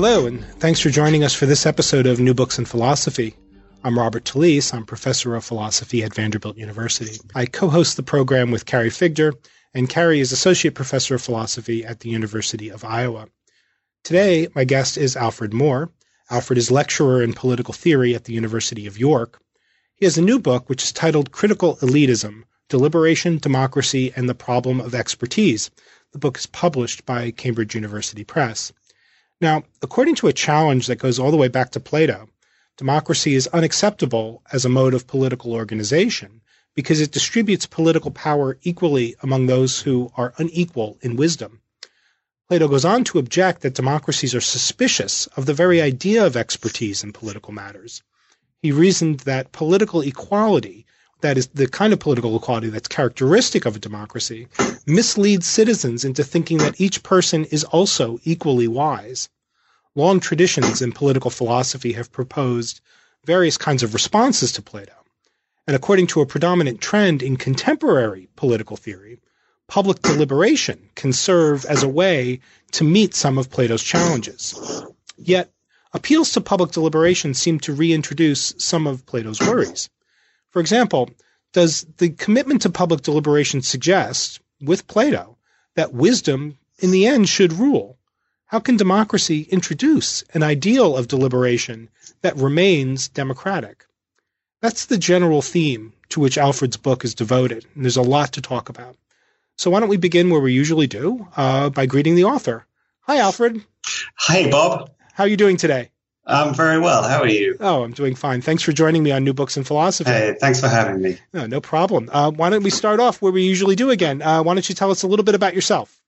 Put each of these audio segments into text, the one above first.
Hello, and thanks for joining us for this episode of New Books in Philosophy. I'm Robert Talisse. I'm professor of philosophy at Vanderbilt University. I co host the program with Carrie Figdor, and Carrie is associate professor of philosophy at the University of Iowa. Today, my guest is Alfred Moore. Alfred is lecturer in political theory at the University of York. He has a new book which is titled Critical Elitism Deliberation, Democracy, and the Problem of Expertise. The book is published by Cambridge University Press. Now, according to a challenge that goes all the way back to Plato, democracy is unacceptable as a mode of political organization because it distributes political power equally among those who are unequal in wisdom. Plato goes on to object that democracies are suspicious of the very idea of expertise in political matters. He reasoned that political equality, that is the kind of political equality that's characteristic of a democracy, misleads citizens into thinking that each person is also equally wise. Long traditions in political philosophy have proposed various kinds of responses to Plato. And according to a predominant trend in contemporary political theory, public deliberation can serve as a way to meet some of Plato's challenges. Yet, appeals to public deliberation seem to reintroduce some of Plato's worries. For example, does the commitment to public deliberation suggest, with Plato, that wisdom in the end should rule? How can democracy introduce an ideal of deliberation that remains democratic? That's the general theme to which Alfred's book is devoted, and there's a lot to talk about. So why don't we begin where we usually do, uh, by greeting the author. Hi, Alfred. Hi, Bob. How are you doing today? I'm very well. How are you? Oh, I'm doing fine. Thanks for joining me on New Books in Philosophy. Hey, thanks for having me. No, no problem. Uh, why don't we start off where we usually do again? Uh, why don't you tell us a little bit about yourself?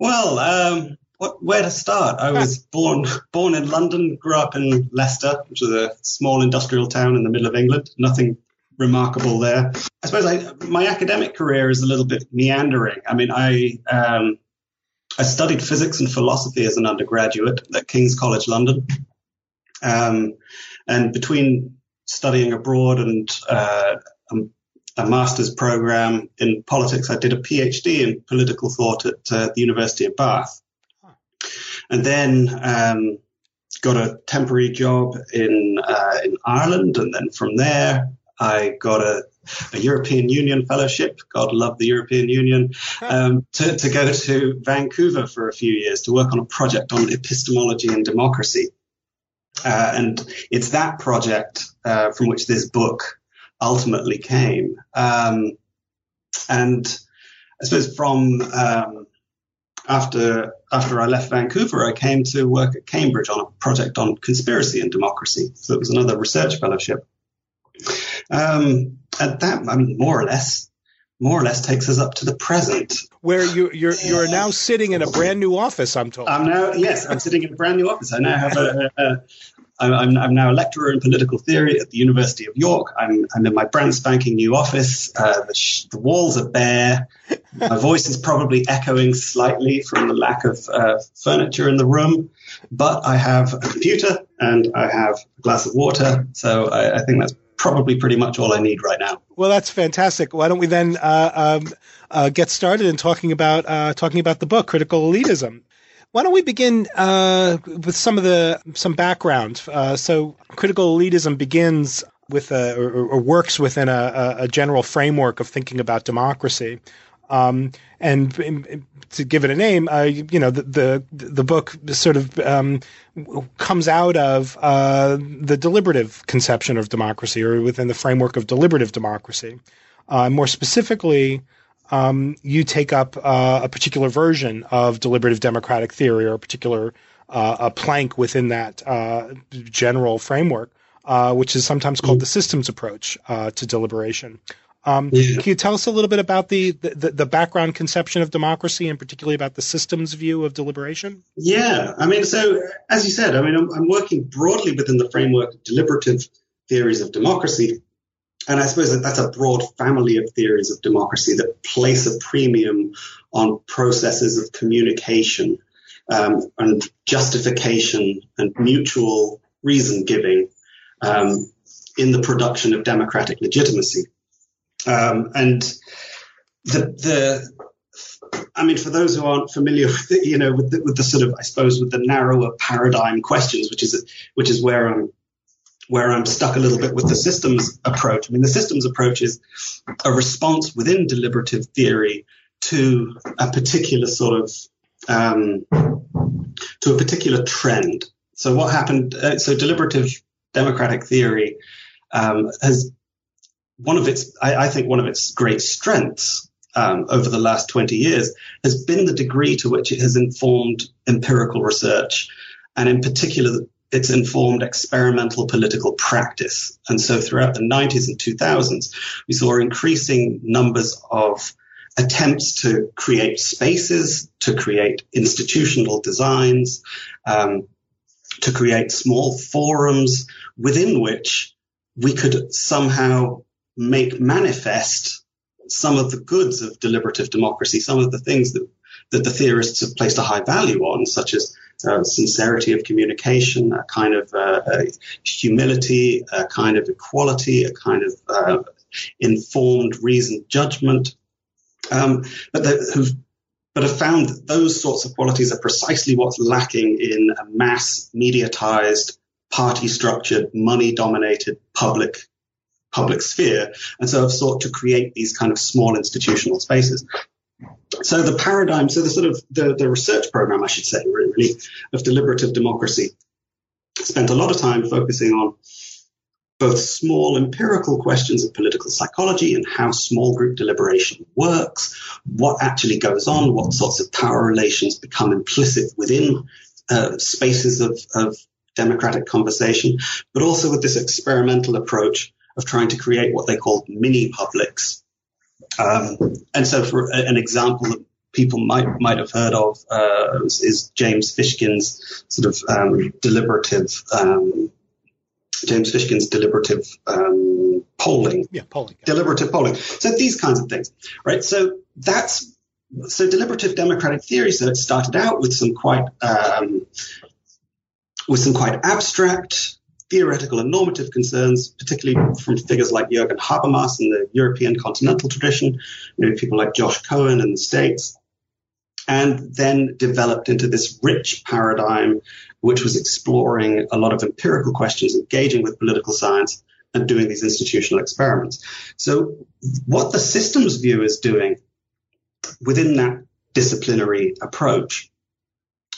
Well, um, what, where to start? I was born born in London, grew up in Leicester, which is a small industrial town in the middle of England. Nothing remarkable there. I suppose I, my academic career is a little bit meandering. I mean, I um, I studied physics and philosophy as an undergraduate at King's College London, um, and between studying abroad and uh, a master's program in politics, I did a PhD in political thought at uh, the University of Bath and then um, got a temporary job in uh, in Ireland, and then from there I got a, a, European Union fellowship. God love the European Union. Um, to, to go to Vancouver for a few years to work on a project on epistemology and democracy. Uh, and it's that project uh, from which this book ultimately came. Um, and I suppose from um, after after I left Vancouver, I came to work at Cambridge on a project on conspiracy and democracy. So it was another research fellowship. Um, and that, I mean, more or less, more or less takes us up to the present. Where you, you're you're now sitting in a brand new office, I'm told. I'm now yes, I'm sitting in a brand new office. I now have a, a, I'm, I'm, now a lecturer in political theory at the University of York. I'm, I'm in my brand spanking new office. Uh, the, sh- the, walls are bare. My voice is probably echoing slightly from the lack of uh, furniture in the room, but I have a computer and I have a glass of water. So I, I think that's probably pretty much all I need right now. Well, that's fantastic. Why don't we then uh, um, uh, get started in talking about uh, talking about the book, Critical Elitism. Why don't we begin uh, with some of the some background? Uh, so, critical elitism begins with a, or, or works within a, a, general framework of thinking about democracy. Um, and to give it a name, uh, you know, the, the, the book sort of um, comes out of uh, the deliberative conception of democracy, or within the framework of deliberative democracy. Uh, more specifically, um, you take up uh, a particular version of deliberative democratic theory or a particular uh, a plank within that uh, general framework, uh, which is sometimes called the systems approach uh, to deliberation. Um, yeah. Can you tell us a little bit about the, the, the background conception of democracy, and particularly about the systems view of deliberation? Yeah, I mean, so as you said, I mean, I'm, I'm working broadly within the framework of deliberative theories of democracy, and I suppose that that's a broad family of theories of democracy that place a premium on processes of communication um, and justification and mutual reason giving um, in the production of democratic legitimacy. Um, and the, the, I mean, for those who aren't familiar with the, you know, with the, with the sort of, I suppose, with the narrower paradigm questions, which is, which is where I'm, where I'm stuck a little bit with the systems approach. I mean, the systems approach is a response within deliberative theory to a particular sort of, um, to a particular trend. So what happened? Uh, so deliberative democratic theory um, has one of its, I, I, think, one of its great strengths um, over the last 20 years has been the degree to which it has informed empirical research, and in particular, it's informed experimental political practice. And so, throughout the 90s and 2000s, we saw increasing numbers of attempts to create spaces, to create institutional designs, um, to create small forums within which we could somehow make manifest some of the goods of deliberative democracy, some of the things that, that the theorists have placed a high value on, such as uh, sincerity of communication, a kind of uh, humility, a kind of equality, a kind of uh, informed, reasoned judgment. Um, but the, but have found that those sorts of qualities are precisely what's lacking in a mass mediatized, party structured, money dominated public public sphere. And so I've sought to create these kind of small institutional spaces. So the paradigm, so the sort of the, the research program, I should say, really, of deliberative democracy spent a lot of time focusing on both small empirical questions of political psychology and how small group deliberation works, what actually goes on, what sorts of power relations become implicit within uh, spaces of, of democratic conversation, but also with this experimental approach of trying to create what they called mini publics. Um, and so, for an example that people might might have heard of uh, is James Fishkin's sort of um, deliberative um, James Fishkin's deliberative um, polling. Yeah, polling. Deliberative polling. So these kinds of things, right? So that's so deliberative democratic theory. So it started out with some quite um, with some quite abstract theoretical and normative concerns, particularly from figures like Jürgen Habermas in the European continental tradition, maybe people like Josh Cohen in the States, and then developed into this rich paradigm which was exploring a lot of empirical questions, engaging with political science, and doing these institutional experiments. So, what the systems view is doing within that disciplinary approach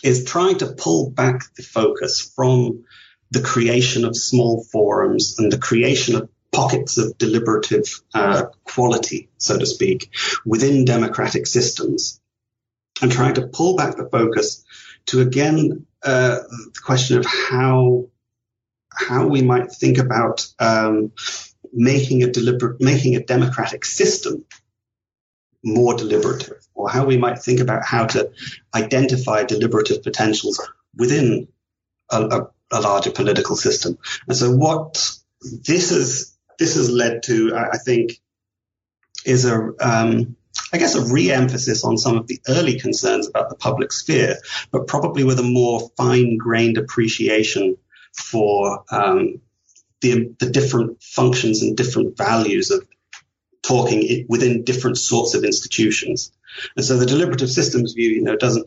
is trying to pull back the focus from the creation of small forums and the creation of pockets of deliberative uh, quality, so to speak, within democratic systems, and trying to pull back the focus to again uh, the question of how how we might think about um, making a deliberate making a democratic system more deliberative, or how we might think about how to identify deliberative potentials within a, a, a larger political system. And so, what this has this has led to, I, I think, is a um, I guess, a re-emphasis on some of the early concerns about the public sphere, but probably with a more fine-grained appreciation for um, the, the different functions and different values of talking within different sorts of institutions. And so the deliberative systems view, you know, doesn't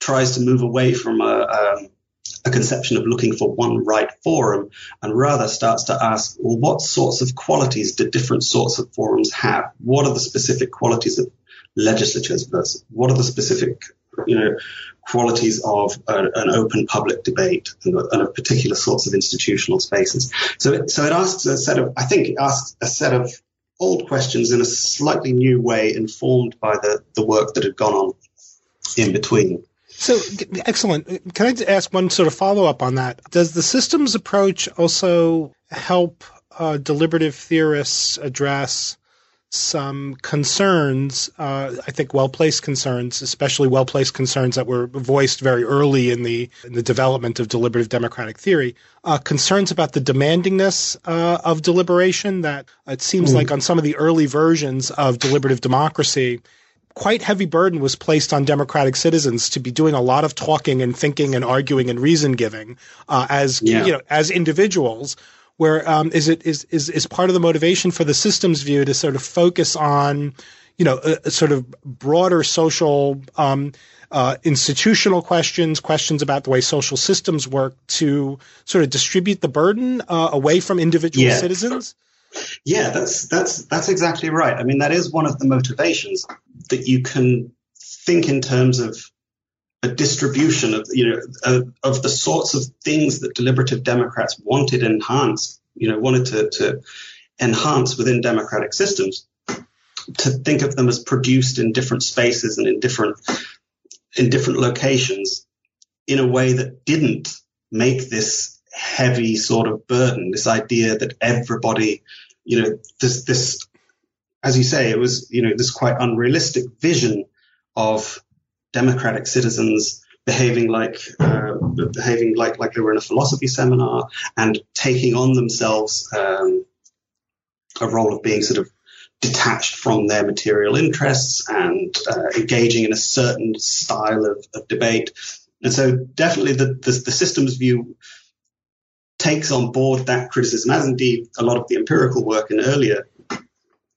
tries to move away from a, um, a conception of looking for one right forum and rather starts to ask, well, what sorts of qualities do different sorts of forums have? What are the specific qualities of legislatures versus what are the specific, you know, qualities of a, an open public debate and, of particular sorts of institutional spaces? So, it, so it asks a set of, I think it asks a set of old questions in a slightly new way, informed by the, the work that had gone on in between. So excellent. Can I ask one sort of follow up on that? Does the systems approach also help uh, deliberative theorists address some concerns, uh, I think well placed concerns, especially well placed concerns that were voiced very early in the in the development of deliberative democratic theory. Uh, concerns about the demandingness uh, of deliberation. That it seems mm. like on some of the early versions of deliberative democracy, quite heavy burden was placed on democratic citizens to be doing a lot of talking and thinking and arguing and reason giving uh, as yeah. you know as individuals where um, is it is, is is part of the motivation for the systems view to sort of focus on you know a, a sort of broader social um, uh, institutional questions, questions about the way social systems work, to sort of distribute the burden uh, away from individual yeah. citizens. Yeah, that's that's that's exactly right. I mean, that is one of the motivations that you can think in terms of a distribution of you know of, the sorts of things that deliberative Democrats wanted enhanced, you know, wanted to, to enhance within democratic systems. To think of them as produced in different spaces and in different in different locations in a way that didn't make this heavy sort of burden, this idea that everybody, you know, this this as you say, it was, you know, this quite unrealistic vision of democratic citizens behaving like uh, behaving like like they were in a philosophy seminar and taking on themselves um, a role of being sort of detached from their material interests and uh, engaging in a certain style of, of debate. And so, definitely, the, the, the systems view takes on board that criticism, as indeed a lot of the empirical work in earlier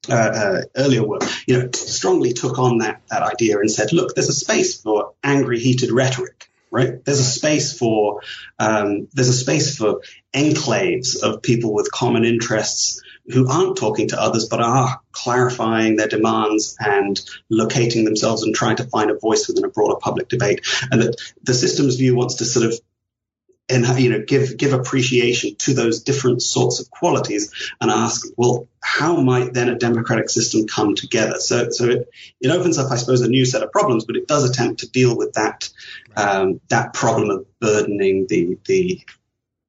uh, uh, earlier work, you know, strongly took on that that idea and said, look, there's a space for angry, heated rhetoric, right? There's a space for um, there's a space for enclaves of people with common interests who aren't talking to others but are clarifying their demands and locating themselves and trying to find a voice within a broader public debate. And that the systems view wants to sort of and you know give give appreciation to those different sorts of qualities and ask well how might then a democratic system come together? So so it, it opens up i suppose a new set of problems but it does attempt to deal with that um, that problem of burdening the the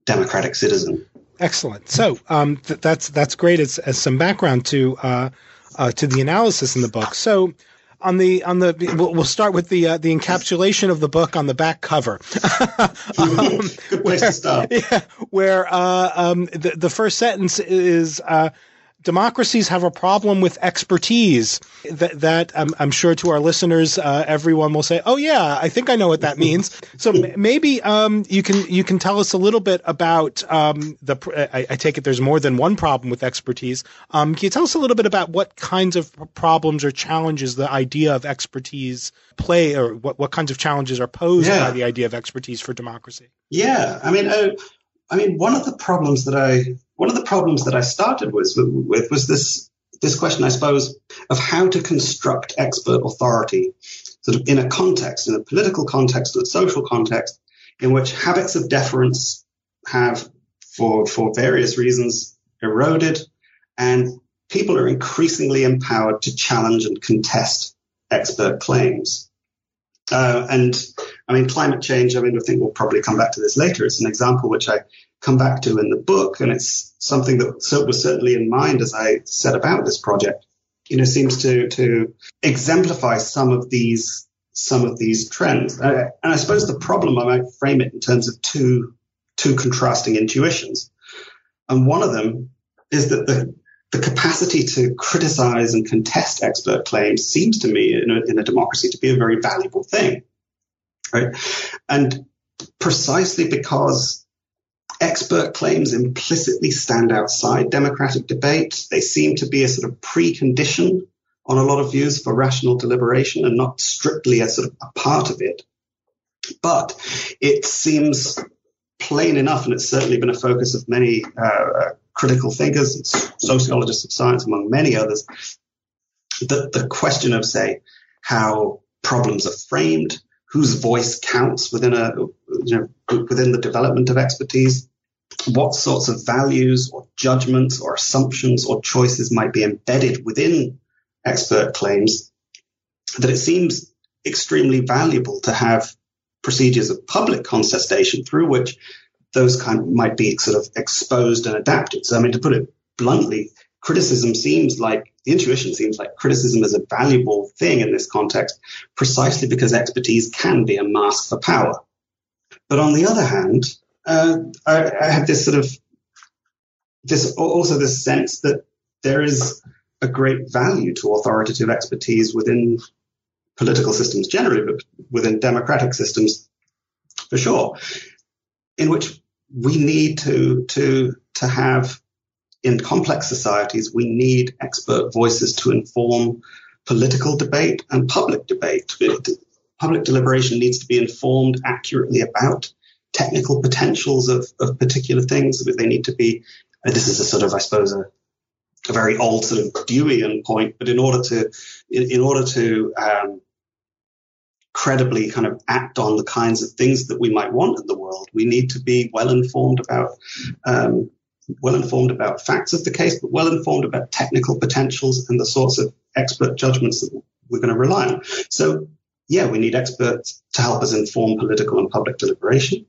democratic citizen. Excellent. So um, th- that's that's great as, as some background to uh, uh, to the analysis in the book. So on the on the we'll, we'll start with the uh, the encapsulation of the book on the back cover. um, Good place where, to start. Yeah, where uh, um, the the first sentence is. Uh, democracies have a problem with expertise. That, that um, I'm sure to our listeners, uh, everyone will say, "Oh yeah, I think I know what that means." so m- maybe um, you can you can tell us a little bit about um, the. I, I, take it there's more than one problem with expertise. Um, can you tell us a little bit about what kinds of problems or challenges the idea of expertise play, or what what kinds of challenges are posed yeah. by the idea of expertise for democracy? Yeah, I mean, uh, I mean, one of the problems that I one of the problems that I started with, with was this this question, I suppose, of how to construct expert authority, sort of in a context, in a political context, in a social context, in which habits of deference have, for for various reasons, eroded, and people are increasingly empowered to challenge and contest expert claims. Uh, and I mean, climate change, I mean, I think we'll probably come back to this later. It's an example which I come back to in the book, and it's something that was certainly in mind as I set about this project. You know, seems to to exemplify some of these some of these trends. Uh, and I suppose the problem I might frame it in terms of two two contrasting intuitions. And one of them is that the the capacity to criticize and contest expert claims seems to me in a, in a democracy to be a very valuable thing, right? And precisely because expert claims implicitly stand outside democratic debate. They seem to be a sort of precondition on a lot of views for rational deliberation and not strictly a sort of a part of it. But it seems plain enough, and it's certainly been a focus of many uh, critical thinkers, sociologists of science, among many others, that the question of, say, how problems are framed, whose voice counts within a you know within the development of expertise what sorts of values or judgments or assumptions or choices might be embedded within expert claims that it seems extremely valuable to have procedures of public contestation through which those kind might be sort of exposed and adapted. So, I mean, to put it bluntly, criticism seems like intuition seems like criticism is a valuable thing in this context, precisely because expertise can be a mask for power. But on the other hand, uh, I, I have this sort of this also this sense that there is a great value to authoritative expertise within political systems generally, but within democratic systems for sure, in which we need to to to have in complex societies we need expert voices to inform political debate and public debate. Public deliberation needs to be informed accurately about technical potentials of, of particular things. They need to be. This is a sort of, I suppose, a, a very old sort of Deweyan point, but in order to in, in order to um, credibly kind of act on the kinds of things that we might want in the world, we need to be well informed about um, well informed about facts of the case, but well informed about technical potentials and the sorts of expert judgments that we're going to rely on. So, yeah, we need experts to help us inform political and public deliberation.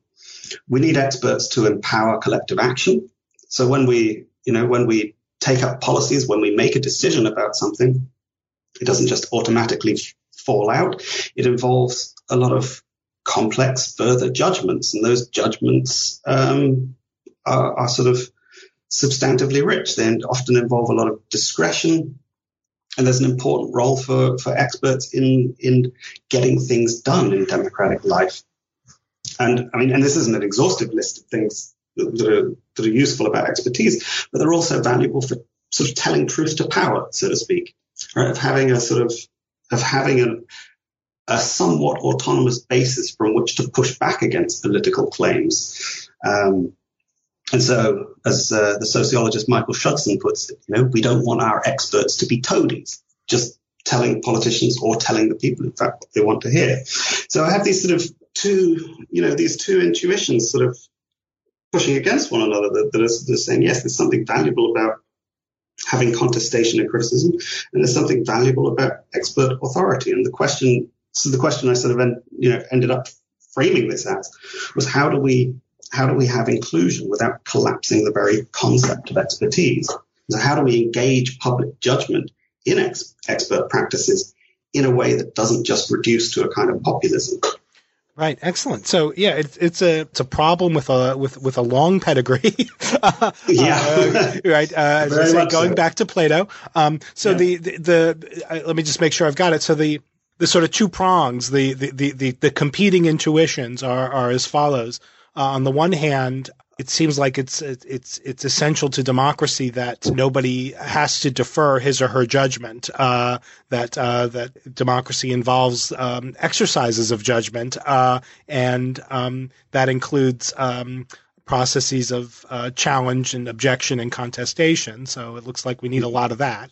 We need experts to empower collective action. So when we, you know, when we take up policies, when we make a decision about something, it doesn't just automatically fall out. It involves a lot of complex further judgments, and those judgments um, are, are, sort of substantively rich. They often involve a lot of discretion, and there's an important role for, for experts in in getting things done in democratic life. And I mean, and this isn't an exhaustive list of things that are, that are useful about expertise, but they're also valuable for sort of telling truth to power, so to speak, right? Of having a sort of of having a, somewhat autonomous basis from which to push back against political claims. Um, and so, as uh, the sociologist Michael Schudson puts it, you know, we don't want our experts to be toadies, just telling politicians or telling the people, in fact, what they want to hear. So I have these sort of two, you know, these two intuitions sort of pushing against one another that, that, are, that are saying, yes, there's something valuable about having contestation and criticism, and there's something valuable about expert authority. And the question, so the question I sort of, en, you know, ended up framing this as was how do we how do we have inclusion without collapsing the very concept of expertise? So how do we engage public judgment in ex- expert practices in a way that doesn't just reduce to a kind of populism? Right, excellent. So yeah, it's it's a it's a problem with a with with a long pedigree. uh, yeah, uh, right. Uh, say, going so. back to Plato. Um, so yeah. the the, the uh, let me just make sure I've got it. So the the sort of two prongs, the the the the, the competing intuitions are are as follows. Uh, on the one hand, it seems like it's it's it's essential to democracy that nobody has to defer his or her judgment. Uh, that uh, that democracy involves um, exercises of judgment, uh, and um, that includes um, processes of uh, challenge and objection and contestation. So it looks like we need a lot of that.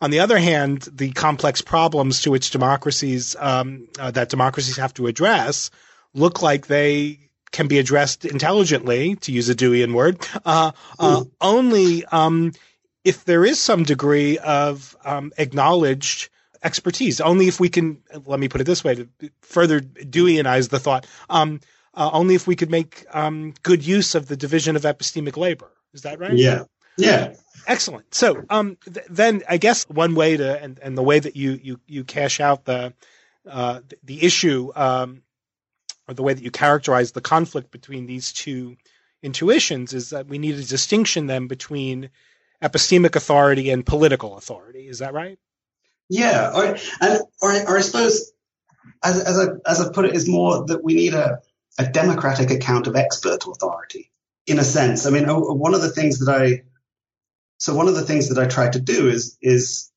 On the other hand, the complex problems to which democracies um, uh, that democracies have to address look like they can be addressed intelligently, to use a Deweyan word, uh, uh, only um, if there is some degree of um, acknowledged expertise. Only if we can, let me put it this way to further Deweyanize the thought, um, uh, only if we could make um, good use of the division of epistemic labor. Is that right? Yeah. Yeah. Excellent. So um, th- then I guess one way to, and, and the way that you, you, you cash out the, uh, the issue um, or the way that you characterize the conflict between these two intuitions is that we need to distinction them between epistemic authority and political authority. Is that right? Yeah, or, and or, or I suppose, as as I as I put it, is more that we need a a democratic account of expert authority, in a sense. I mean, oh, one of the things that I so one of the things that I try to do is is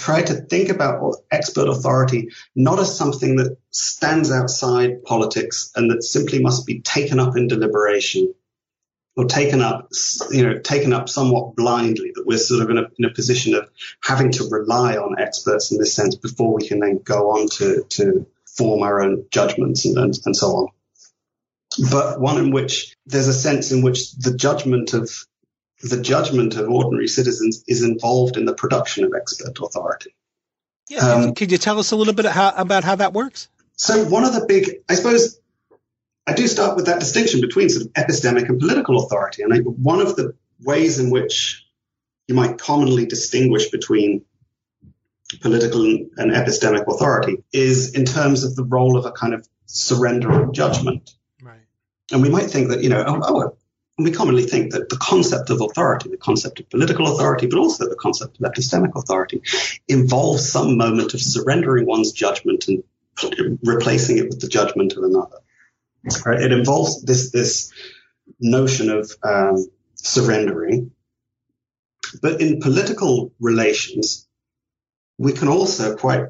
try to think about expert authority not as something that stands outside politics and that simply must be taken up in deliberation or taken up, you know, taken up somewhat blindly, that we're sort of in a, in a position of having to rely on experts in this sense before we can then go on to, to form our own judgments and, and, and so on. But one in which there's a sense in which the judgment of the judgment of ordinary citizens is involved in the production of expert authority. Yeah, um, could you tell us a little bit how, about how that works? So one of the big, I suppose, I do start with that distinction between sort of epistemic and political authority, and I, one of the ways in which you might commonly distinguish between political and epistemic authority is in terms of the role of a kind of surrender of judgment. Right. And we might think that, you know, oh, oh, we commonly think that the concept of authority, the concept of political authority, but also the concept of epistemic authority, involves some moment of surrendering one's judgment and replacing it with the judgment of another. Right? It involves this this notion of um, surrendering. But in political relations, we can also quite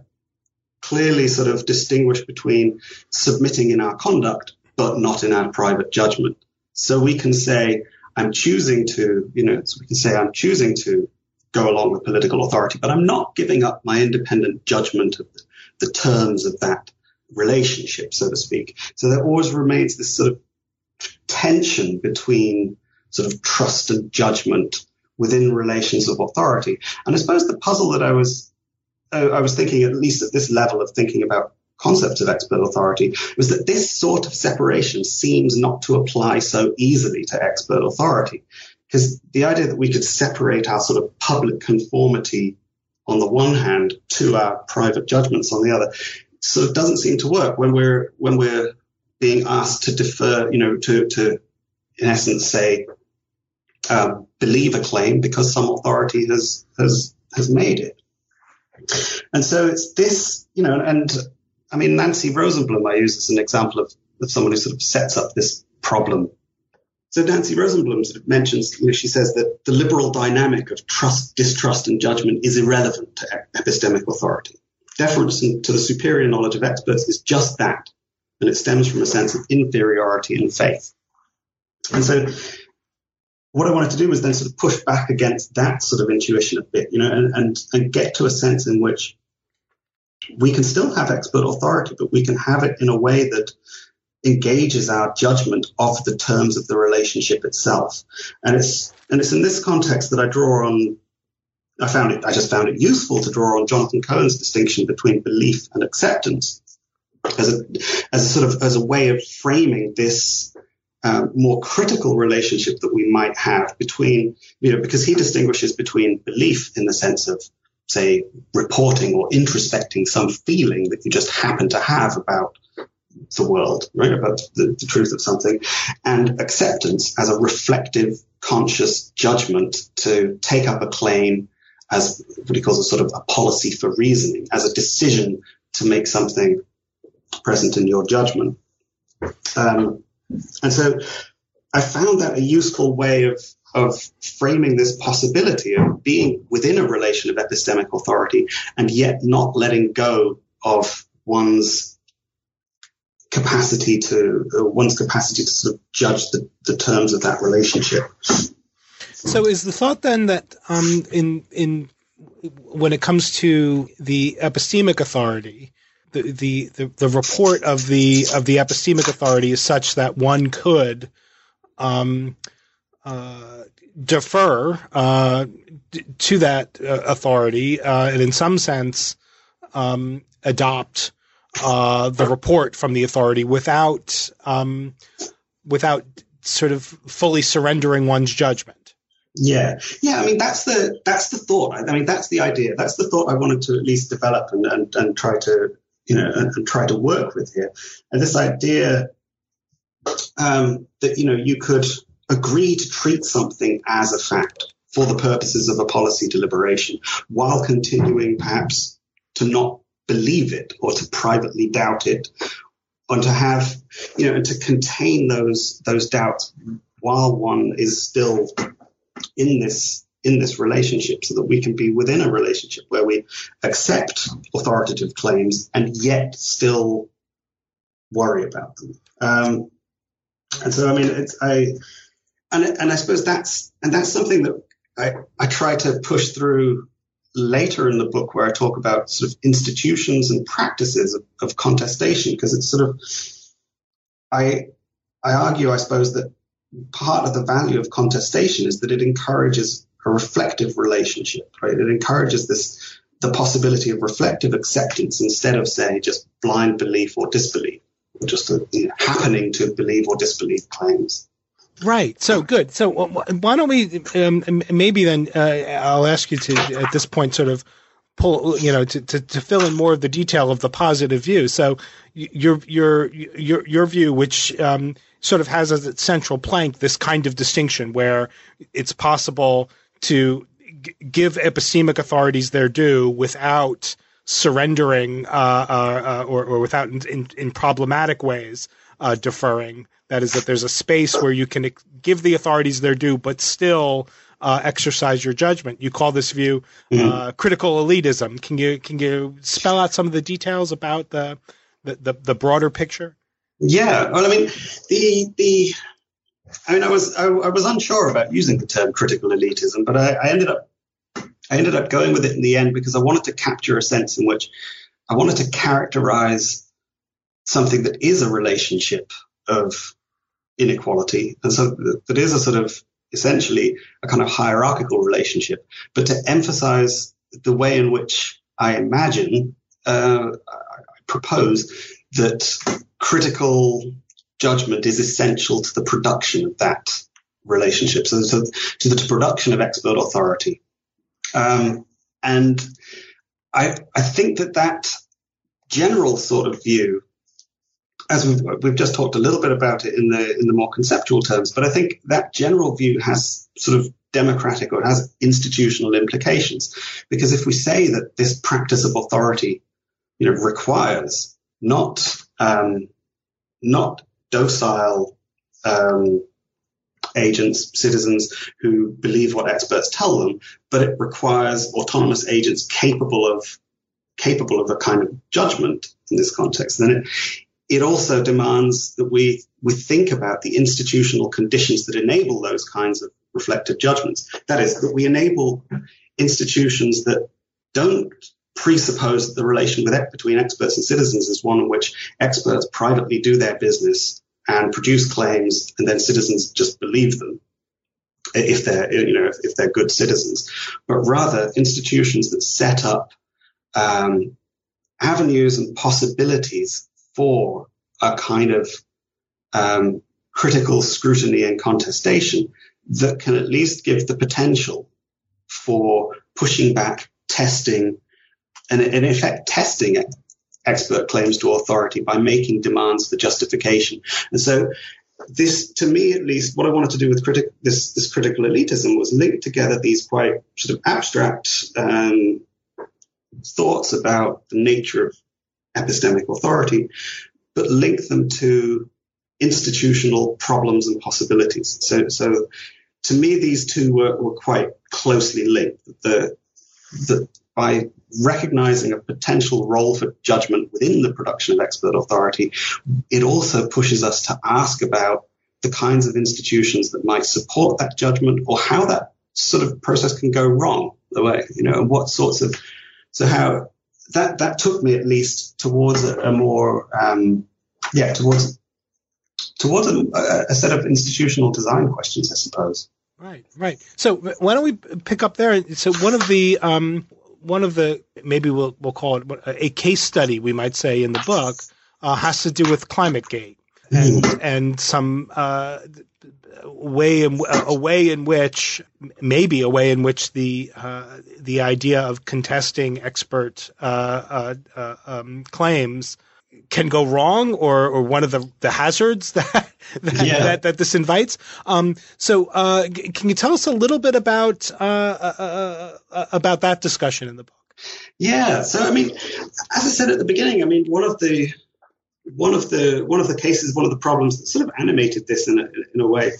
clearly sort of distinguish between submitting in our conduct but not in our private judgment. So we can say, I'm choosing to, you know, so we can say I'm choosing to go along with political authority, but I'm not giving up my independent judgment of the, the terms of that relationship, so to speak. So there always remains this sort of tension between sort of trust and judgment within relations of authority. And I suppose the puzzle that I was I was thinking, at least at this level of thinking about concepts of expert authority, was that this sort of separation seems not to apply so easily to expert authority. Because the idea that we could separate our sort of public conformity on the one hand to our private judgments on the other sort of doesn't seem to work when we're when we're being asked to defer, you know, to to in essence say um, believe a claim because some authority has has has made it. And so it's this, you know, and I mean, Nancy Rosenblum, I use as an example of, of someone who sort of sets up this problem. So Nancy Rosenblum sort of mentions, you know, she says that the liberal dynamic of trust, distrust, and judgment is irrelevant to epistemic authority. Deference to the superior knowledge of experts is just that, and it stems from a sense of inferiority and faith. And so what I wanted to do was then sort of push back against that sort of intuition a bit, you know, and, and, and get to a sense in which we can still have expert authority, but we can have it in a way that engages our judgment of the terms of the relationship itself. And it's and it's in this context that I draw on I found it I just found it useful to draw on Jonathan Cohen's distinction between belief and acceptance as a as a sort of as a way of framing this um, more critical relationship that we might have between, you know, because he distinguishes between belief in the sense of, say, reporting or introspecting some feeling that you just happen to have about the world, right, about the, the truth of something, and acceptance as a reflective, conscious judgment to take up a claim as what he calls a sort of a policy for reasoning, as a decision to make something present in your judgment. Um, and so I found that a useful way of, of framing this possibility of being within a relation of epistemic authority and yet not letting go of one's capacity to uh, one's capacity to sort of judge the, the terms of that relationship. So is the thought then that um, in in when it comes to the epistemic authority, the, the, the, report of the of the epistemic authority is such that one could um, uh, defer uh, to that uh, authority uh, and in some sense um, adopt the report from the authority without um, without sort of fully surrendering one's judgment. Yeah, yeah. I mean, that's the that's the thought. I mean, that's the idea. That's the thought I wanted to at least develop and and, and try to you know, and, and try to work with here. And this idea um, that, you know, you could agree to treat something as a fact for the purposes of a policy deliberation while continuing perhaps to not believe it or to privately doubt it and to have, you know, and to contain those, those doubts while one is still in this in this relationship so that we can be within a relationship where we accept authoritative claims and yet still worry about them. Um, and so, I mean, it's, I, and, and I suppose that's, and that's something that I, I try to push through later in the book where I talk about sort of institutions and practices of, of contestation because it's sort of, I, I argue, I suppose, that part of the value of contestation is that it encourages a reflective relationship, right? It encourages this, the possibility of reflective acceptance instead of, say, just blind belief or disbelief, or just a, you know, happening to believe or disbelieve claims. Right. So good. So why don't we um, maybe then uh, I'll ask you to at this point sort of pull, you know, to, to, to fill in more of the detail of the positive view. So your your your your view, which um, sort of has as its central plank this kind of distinction where it's possible to g- give epistemic authorities their due without surrendering uh, uh, uh, or, or without in, in, in problematic ways uh, deferring. That is, that there's a space where you can give the authorities their due, but still uh, exercise your judgment. You call this view mm-hmm. uh, critical elitism. Can you can you spell out some of the details about the the, the, the broader picture? Yeah, well, I mean, the the I mean, I was I, I, was unsure about using the term critical elitism, but I, I, ended up I ended up going with it in the end because I wanted to capture a sense in which I wanted to characterize something that is a relationship of inequality, and so that is a sort of essentially a kind of hierarchical relationship, but to emphasize the way in which I imagine, uh, I propose that critical judgment is essential to the production of that relationship, so, so to the production of expert authority. Um, and I, I think that that general sort of view as we've, we've just talked a little bit about it in the in the more conceptual terms, but I think that general view has sort of democratic or has institutional implications. Because if we say that this practice of authority, you know, requires not um, not docile um, agents, citizens who believe what experts tell them, but it requires autonomous agents capable of capable of a kind of judgment in this context, then it, it also demands that we, we think about the institutional conditions that enable those kinds of reflective judgments. That is, that we enable institutions that don't presuppose that the relation with, between experts and citizens is one in which experts privately do their business and produce claims, and then citizens just believe them if they're you know if, they're good citizens, but rather institutions that set up um, avenues and possibilities for a kind of um, critical scrutiny and contestation that can at least give the potential for pushing back, testing, and in effect testing expert claims to authority by making demands for justification. And so this, to me at least, what I wanted to do with critic, this, this critical elitism was link together these quite sort of abstract um, thoughts about the nature of epistemic authority, but link them to institutional problems and possibilities. So, so to me, these two were, were quite closely linked. The, the, by recognizing a potential role for judgment within the production of expert authority, it also pushes us to ask about the kinds of institutions that might support that judgment or how that sort of process can go wrong the way, you know, and what sorts of, so how that that took me at least towards a, a more um, yeah towards towards a, a, set of institutional design questions, I suppose. Right, right. So why don't we pick up there? So one of the um, one of the maybe we'll we'll call it a case study we might say in the book uh, has to do with ClimateGate and mm. and some uh, way in a way in which maybe a way in which the uh, the idea of contesting expert uh, uh, uh um, claims can go wrong or, or one of the, the hazards that that, yeah. that, that, this invites. Um, so, uh, can you tell us a little bit about uh, about that discussion in the book? Yeah. So, I mean, as I said at the beginning, I mean, one of the one of the one of the cases, one of the problems that sort of animated this in a, in a way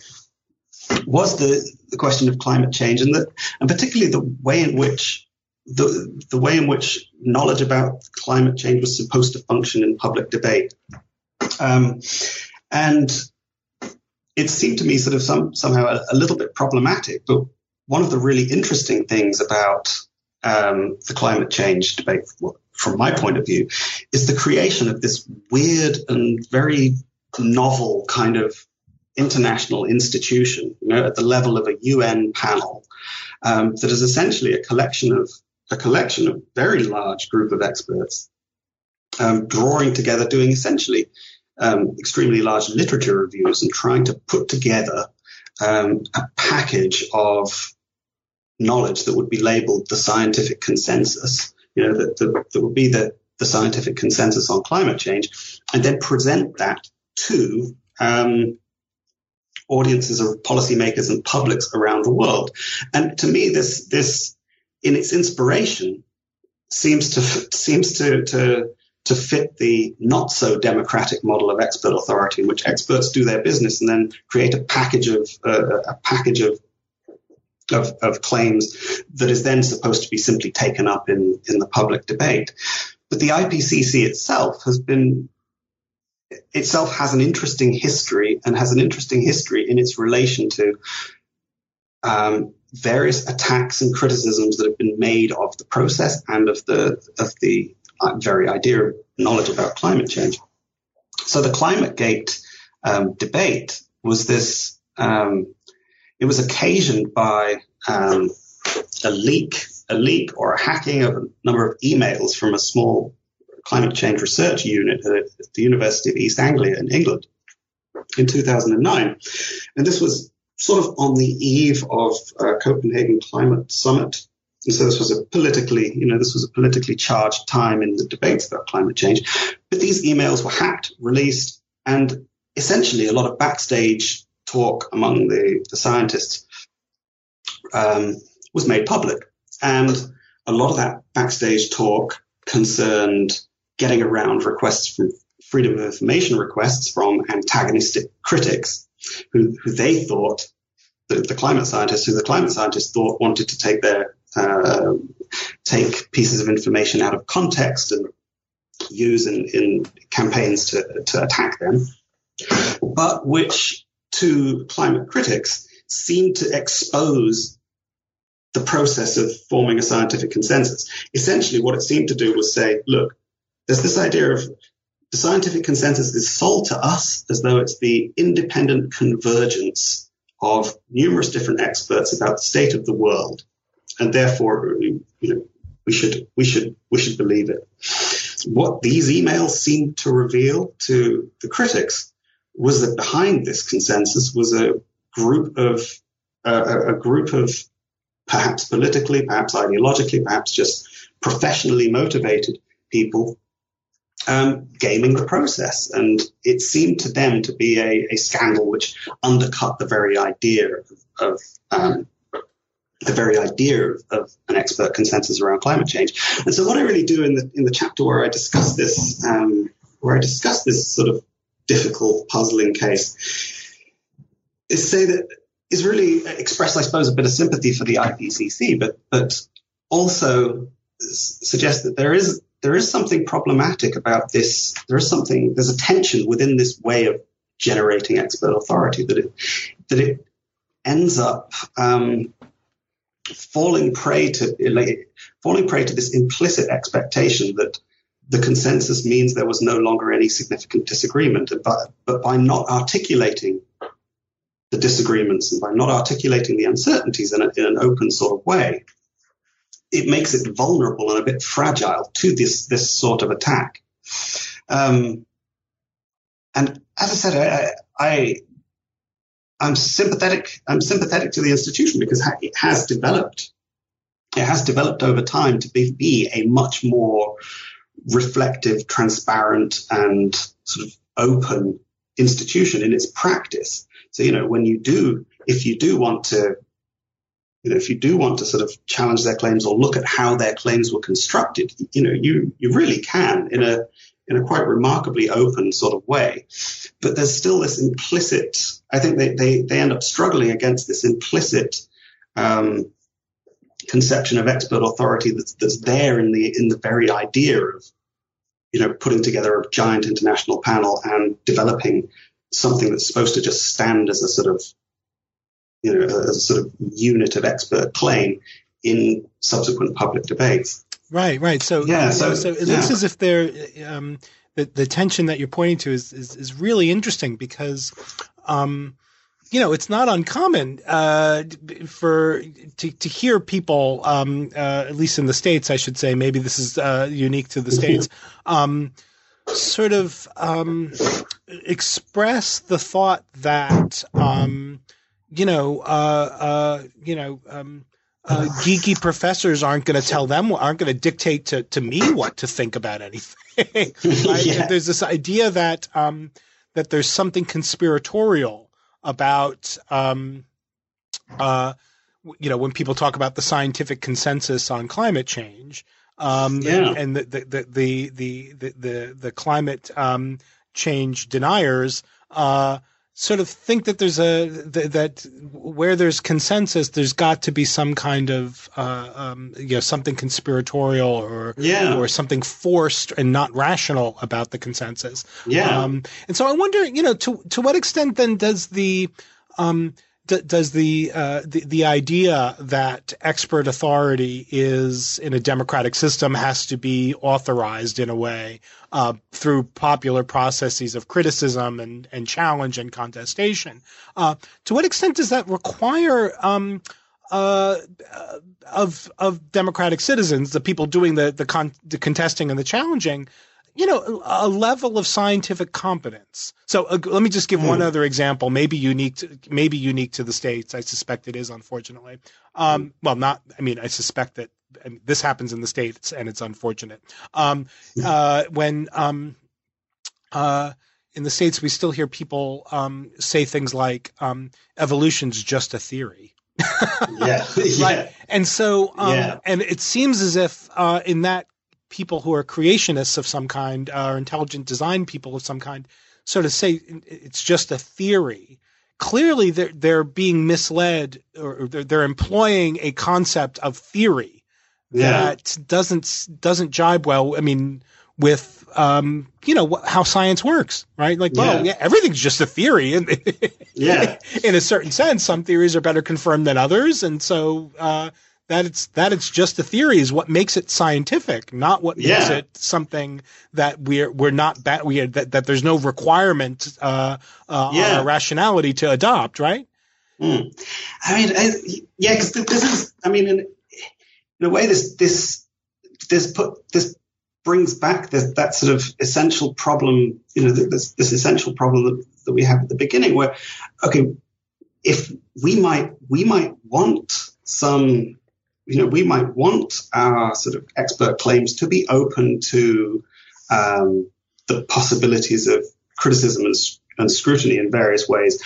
was the, the question of climate change and that and particularly the way in which the the way in which knowledge about climate change was supposed to function in public debate. Um, and it seemed to me sort of some somehow a, a, little bit problematic. But one of the really interesting things about um, the climate change debate from my point of view, is the creation of this weird and very novel kind of international institution, you know, at the level of a UN panel, um, that is essentially a collection of a collection of very large group of experts um, drawing together, doing essentially um, extremely large literature reviews and trying to put together um, a package of knowledge that would be labeled the scientific consensus you know, that, that, that would be the, the scientific consensus on climate change, and then present that to um, audiences of policymakers and publics around the world. And to me, this this in its inspiration seems to seems to to to fit the not so democratic model of expert authority, in which experts do their business and then create a package of uh, a package of, of of claims that is then supposed to be simply taken up in in the public debate. But the IPCC itself has been itself has an interesting history and has an interesting history in its relation to um, various attacks and criticisms that have been made of the process and of the of the uh, very idea of knowledge about climate change. So the ClimateGate um, debate was this. Um, it was occasioned by um, a leak, a leak or a hacking of a number of emails from a small climate change research unit at the University of East Anglia in England in 2009. And this was sort of on the eve of uh, Copenhagen Climate Summit. And so this was a politically, you know, this was a politically charged time in the debates about climate change. But these emails were hacked, released, and essentially a lot of backstage talk among the, the scientists um, was made public. And a lot of that backstage talk concerned getting around requests from freedom of information requests from antagonistic critics who, who they thought the, the, climate scientists who the climate scientists thought wanted to take their uh, take pieces of information out of context and use in, in campaigns to, to attack them, but which to climate critics seemed to expose the process of forming a scientific consensus. Essentially, what it seemed to do was say, look, there's this idea of the scientific consensus is sold to us as though it's the independent convergence of numerous different experts about the state of the world, and therefore, you know, we should we should we should believe it. What these emails seemed to reveal to the critics was that behind this consensus was a group of uh, a group of perhaps politically, perhaps ideologically, perhaps just professionally motivated people um, gaming the process. And it seemed to them to be a, a scandal which undercut the very idea of, of um, the very idea of, of, an expert consensus around climate change. And so, what I really do in the in the chapter where I discuss this, um, where I discuss this sort of difficult, puzzling case, is say that is really express, I suppose, a bit of sympathy for the IPCC, but but also suggest that there is there is something problematic about this. There is something, there's a tension within this way of generating expert authority that it, that it ends up um, falling prey to, like, falling prey to this implicit expectation that the consensus means there was no longer any significant disagreement. But, but by not articulating the disagreements and by not articulating the uncertainties in, a, in an open sort of way, it makes it vulnerable and a bit fragile to this this sort of attack. Um, and as I said, I, I I'm sympathetic. I'm sympathetic to the institution because it has developed. It has developed over time to be, be a much more reflective, transparent, and sort of open institution in its practice. So you know, when you do, if you do want to you know, if you do want to sort of challenge their claims or look at how their claims were constructed, you know, you, you really can in a, in a quite remarkably open sort of way. But there's still this implicit, I think they, they, they end up struggling against this implicit, um, conception of expert authority that's, that's there in the, in the very idea of, you know, putting together a giant international panel and developing something that's supposed to just stand as a sort of you know, as a sort of unit of expert claim in subsequent public debates. Right, right. So, yeah, so, so it yeah. looks as if there, um, the, the tension that you're pointing to is, is, is really interesting because, um, you know, it's not uncommon uh, for to, to hear people, um, uh, at least in the states, I should say. Maybe this is uh, unique to the states. Um, sort of um, express the thought that um, you know, uh, uh, you know, um, uh, geeky professors aren't going to tell them, aren't going to dictate to, to me what to think about anything. right? yeah. There's this idea that um, that there's something conspiratorial about, um, uh, you know, when people talk about the scientific consensus on climate change, um, yeah. and the the the the the the, the climate um, change deniers. Uh, sort of think that there's a that where there's consensus, there's got to be some kind of uh, um, you know something conspiratorial or yeah. or something forced and not rational about the consensus. Yeah. Um, and so I wonder, you know, to to what extent then does the um, does the, uh, the the idea that expert authority is in a democratic system has to be authorized in a way uh, through popular processes of criticism and, and challenge and contestation. Uh, to what extent does that require um, uh, of of democratic citizens, the people doing the the, con- the contesting and the challenging, you know, a level of scientific competence. So uh, let me just give mm. one hmm. other example, maybe unique, to, maybe unique to the states. I suspect it is, unfortunately. Um, mm. Well, not. I mean, I suspect that I mean, this happens in the states, and it's unfortunate. Um, hmm. uh, when um, uh, in the states, we still hear people um, say things like um, "evolution's just a theory." yeah, yeah. Right. And so, um, yeah. and it seems as if uh, in that people who are creationists of some kind or intelligent design people of some kind sort of say it's just a theory. Clearly, they're they're being misled, or they're, they're employing a concept of theory yeah. that doesn't doesn't jibe well. I mean, with um, you know how science works, right? Like, yeah. well, yeah, everything's just a theory, and yeah, in a certain sense, some theories are better confirmed than others, and so uh, that it's that it's just a theory is what makes it scientific, not what yeah. makes it something that we're we're not that we are, that that there's no requirement uh, uh, yeah. rationality to adopt, right? Mm. I mean, I, yeah, because this is, I mean, in, in a way, this this this put this brings back this, that sort of essential problem, you know, this this essential problem that, that we have at the beginning, where okay, if we might we might want some you know, we might want our sort of expert claims to be open to um, the possibilities of criticism and, and scrutiny in various ways.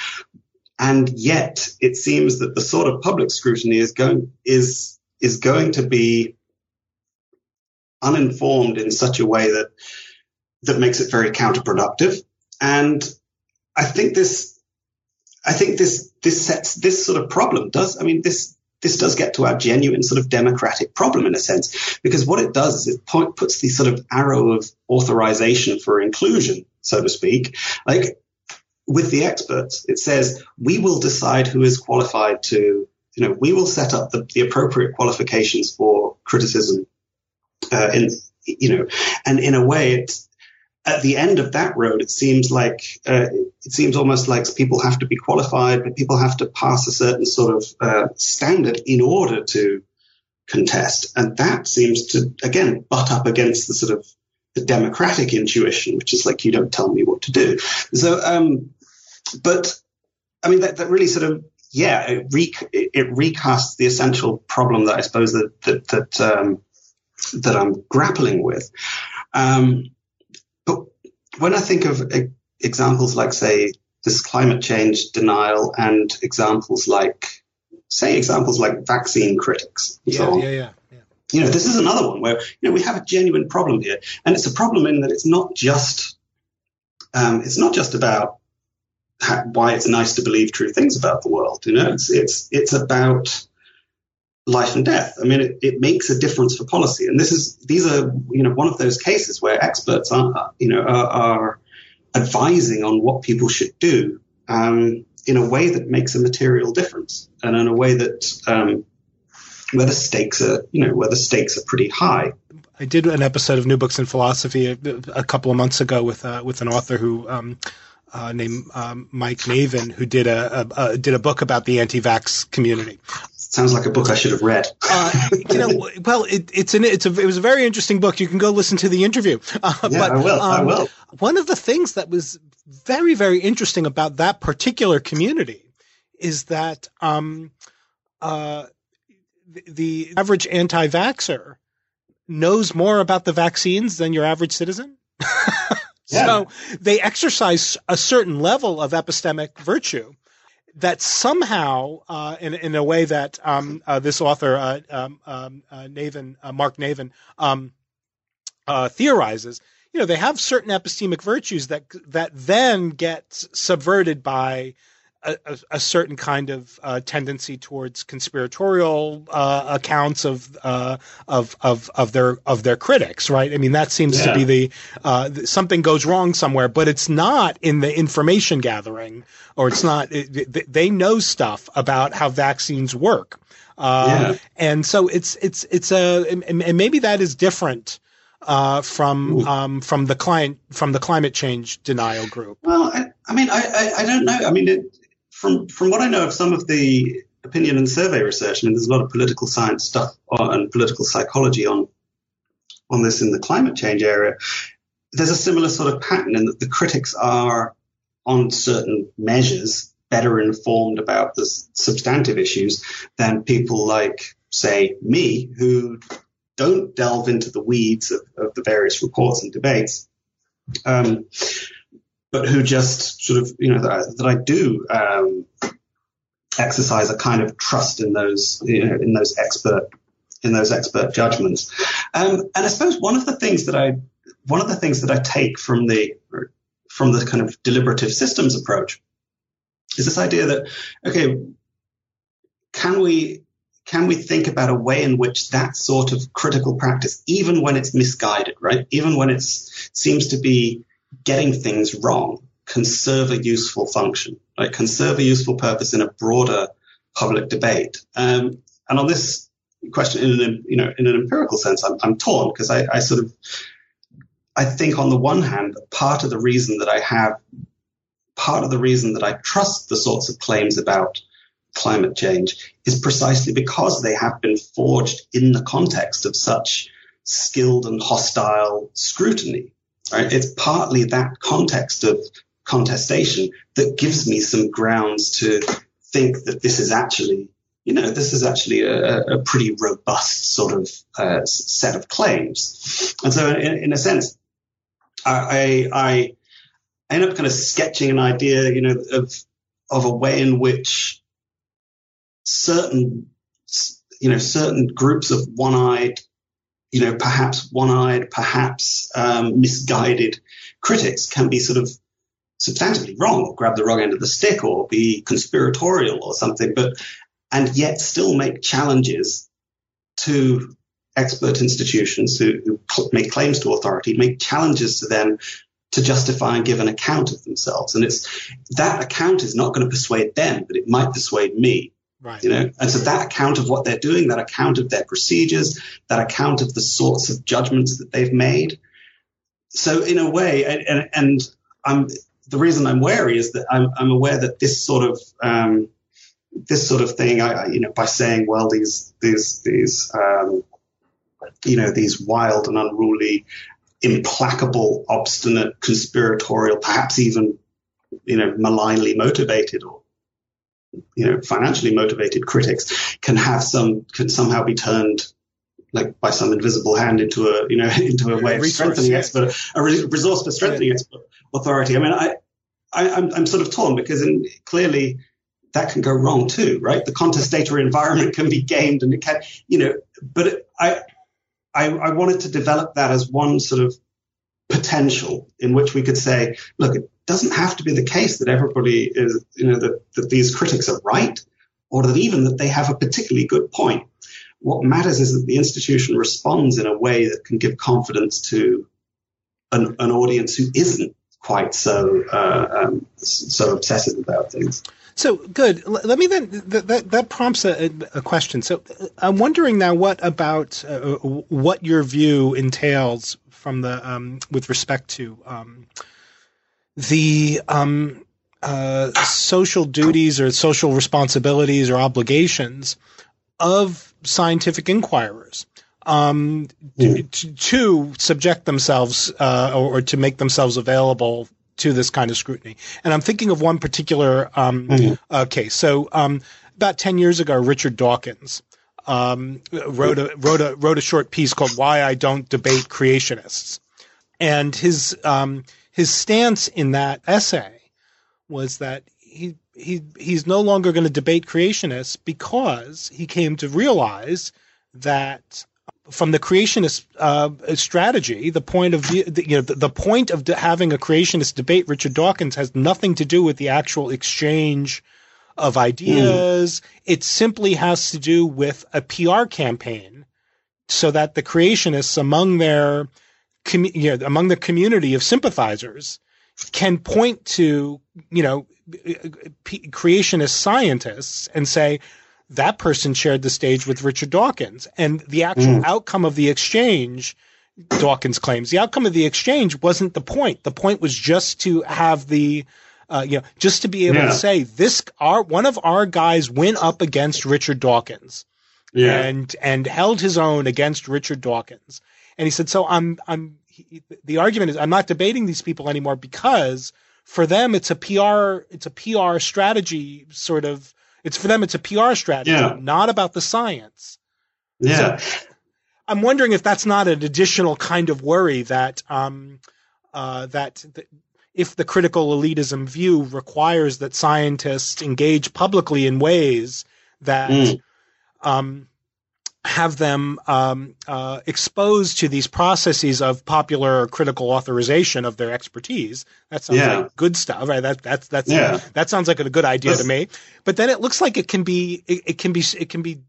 And yet, it seems that the sort of public scrutiny is going is is going to be uninformed in such a way that that makes it very counterproductive. And I think this, I think this this sets this sort of problem does. I mean, this this does get to our genuine sort of democratic problem in a sense, because what it does is it puts the sort of arrow of authorization for inclusion, so to speak, like with the experts. It says, we will decide who is qualified to, you know, we will set up the, the appropriate qualifications for criticism, uh, in, you know, and in a way, it's, at the end of that road, it seems like uh, it seems almost like people have to be qualified, but people have to pass a certain sort of uh, standard in order to contest, and that seems to again butt up against the sort of the democratic intuition, which is like you don't tell me what to do. So, um, but I mean that, that really sort of yeah, it, it recasts the essential problem that I suppose that that that, um, that I'm grappling with. Um, when I think of examples like, say, this climate change denial and examples like, say, examples like vaccine critics. yeah, so yeah, yeah, yeah. You know, this is another one where, you know, we have a genuine problem here. And it's a problem in that it's not just, um, it's not just about how, why it's nice to believe true things about the world. You know, it's, it's, it's about, life and death. I mean, it, it, makes a difference for policy. And this is, these are, you know, one of those cases where experts are, you know, are, are advising on what people should do, um, in a way that makes a material difference and in a way that, um, where the stakes are, you know, where the stakes are pretty high. I did an episode of New Books in Philosophy a, a couple of months ago with, uh, with an author who, um, uh, named um, Mike Navin, who did a, a, a, did a book about the anti-vax community. Sounds like a book I should have read. uh, you know, well, it, it's an it's a it was a very interesting book. You can go listen to the interview. Uh, yeah, but, I will. Um, I will. One of the things that was very very interesting about that particular community is that um, uh, the, the average anti-vaxer knows more about the vaccines than your average citizen. Yeah. So they exercise a certain level of epistemic virtue that somehow, uh, in, in a way that um, uh, this author, uh, um, um, uh, Navin, uh, Mark Navin, um, uh, theorizes, you know, they have certain epistemic virtues that that then get subverted by a, a, certain kind of uh, tendency towards conspiratorial uh, accounts of, uh, of of of their of their critics, right? I mean, that seems Yeah. to be the uh, th- something goes wrong somewhere, but it's not in the information gathering, or it's not. It, th- they know stuff about how vaccines work, uh, Yeah. and so it's it's it's a and, and maybe that is different. Uh, from um, from the client from the climate change denial group. Well, I, I mean, I, I, I don't know. I mean, it, from from what I know of some of the opinion and survey research, I mean, there's a lot of political science stuff and political psychology on on this in the climate change area. There's a similar sort of pattern in that the critics are on certain measures better informed about the substantive issues than people like, say, me, who don't delve into the weeds of, of the various reports and debates. Um, but who just sort of, you know, that I, that I do um, exercise a kind of trust in those, you know, in those expert, in those expert judgments. Um, and I suppose one of the things that I, one of the things that I take from the, from the kind of deliberative systems approach is this idea that, okay, can we, can we think about a way in which that sort of critical practice, even when it's misguided, right? Even when it seems to be getting things wrong can serve a useful function, right? Can serve a useful purpose in a broader public debate. Um, and on this question, in an you know in an empirical sense, I'm, I'm torn because I, I sort of I think on the one hand, part of the reason that I have part of the reason that I trust the sorts of claims about climate change is precisely because they have been forged in the context of such skilled and hostile scrutiny. Right? It's partly that context of contestation that gives me some grounds to think that this is actually, you know, this is actually a, a pretty robust sort of uh, set of claims. And so, in, in a sense, I, I, I end up kind of sketching an idea, you know, of of a way in which certain, you know, certain groups of one-eyed you know, perhaps one-eyed, perhaps um, misguided critics can be sort of substantively wrong or grab the wrong end of the stick or be conspiratorial or something, but and yet still make challenges to expert institutions who, who cl- make claims to authority, make challenges to them to justify and give an account of themselves. And it's that account is not going to persuade them, but it might persuade me Right. you know and so that account of what they're doing that account of their procedures that account of the sorts of judgments that they've made so in a way and, and, i'm the reason i'm wary is that i'm, I'm aware that this sort of um, this sort of thing I- you know by saying well these these these um, you know these wild and unruly implacable obstinate conspiratorial perhaps even you know malignly motivated or you know financially motivated critics can have some can somehow be turned like by some invisible hand into a you know into a way of Resource, strengthening yeah. expert a re- resource for strengthening expert authority. I mean, I, I I'm, I'm sort of torn because in, clearly that can go wrong too, right? The contestatory environment can be gamed and it can you know, but it, I I I wanted to develop that as one sort of potential in which we could say, look, doesn't have to be the case that everybody is, you know, that, that these critics are right or that even that they have a particularly good point. What matters is that the institution responds in a way that can give confidence to an, an audience who isn't quite so uh, um, so obsessive about things. So good. Let me then. Th- that that prompts a, a question. So I'm wondering now, what about uh, what your view entails from the um, with respect to um, the um, uh, social duties or social responsibilities or obligations of scientific inquirers. Um, to, to subject themselves uh, or, or to make themselves available to this kind of scrutiny. And I'm thinking of one particular um, Mhm. uh, case. So um, about 10 years ago, Richard Dawkins um, wrote a wrote a wrote a short piece called "Why I Don't Debate Creationists," and his um, his stance in that essay was that he he he's no longer going to debate creationists because he came to realize that from the creationist uh, strategy, the point of view, the, you know, the, the point of de- having a creationist debate, Richard Dawkins, has nothing to do with the actual exchange of ideas. Mm. It simply has to do with a PR campaign, so that the creationists among their, com- you know, among the community of sympathizers, can point to, you know, p- creationist scientists and say, that person shared the stage with Richard Dawkins. And the actual mm. outcome of the exchange, Dawkins claims, the outcome of the exchange wasn't the point. The point was just to have the, uh, you know, just to be able yeah. to say this, our, one of our guys went up against Richard Dawkins. Yeah. And, and held his own against Richard Dawkins. And he said, so I'm, I'm, he, the argument is I'm not debating these people anymore because for them it's a PR, it's a PR strategy sort of, it's for them, it's a PR strategy, yeah. not about the science. Yeah. So I'm wondering if that's not an additional kind of worry that um, uh, that, that if the critical elitism view requires that scientists engage publicly in ways that mm. um, have them um, uh, exposed to these processes of popular or critical authorization of their expertise. That sounds yeah. like good stuff, right? That that's that's yeah. that sounds like a good idea that's, to me. But then it looks like it can be it, it can be it can be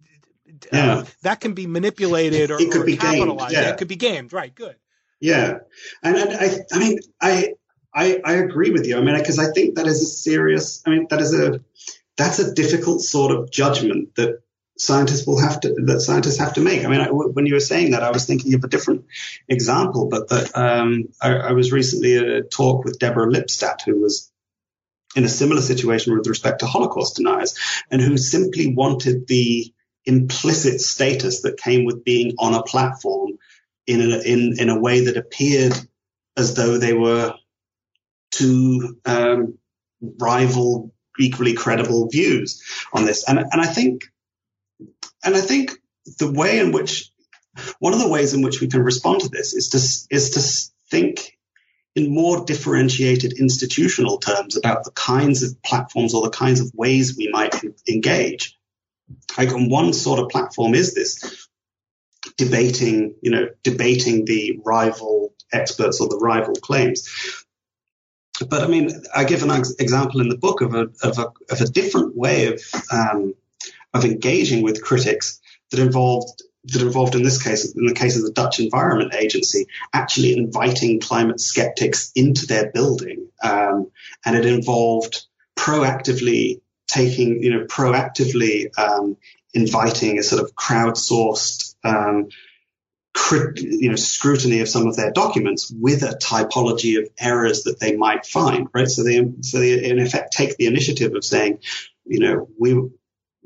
uh, that can be manipulated or, it could or be capitalized. Gamed, yeah. It could be gamed, right? Good. Yeah, and, and I I mean I I I agree with you. I mean because I think that is a serious. I mean that is a that's a difficult sort of judgment that scientists will have to that scientists have to make. I mean, I, when you were saying that, I was thinking of a different example, but that um, I, I, was recently at a talk with Deborah Lipstadt, who was in a similar situation with respect to Holocaust deniers, and who simply wanted the implicit status that came with being on a platform in a, in in a way that appeared as though they were two um, rival equally credible views on this. And, and I think and I think the way in which one of the ways in which we can respond to this is to is to think in more differentiated institutional terms about the kinds of platforms or the kinds of ways we might engage. Like on one sort of platform is this debating, you know, debating the rival experts or the rival claims. But I mean, I give an ex- example in the book of a, of a, of a different way of um, of engaging with critics that involved that involved in this case, in the case of the Dutch Environment Agency, actually inviting climate skeptics into their building, um, and it involved proactively taking, you know, proactively um, inviting a sort of crowdsourced, um, crit, you know, scrutiny of some of their documents with a typology of errors that they might find, right? So they, so they in effect take the initiative of saying, you know, we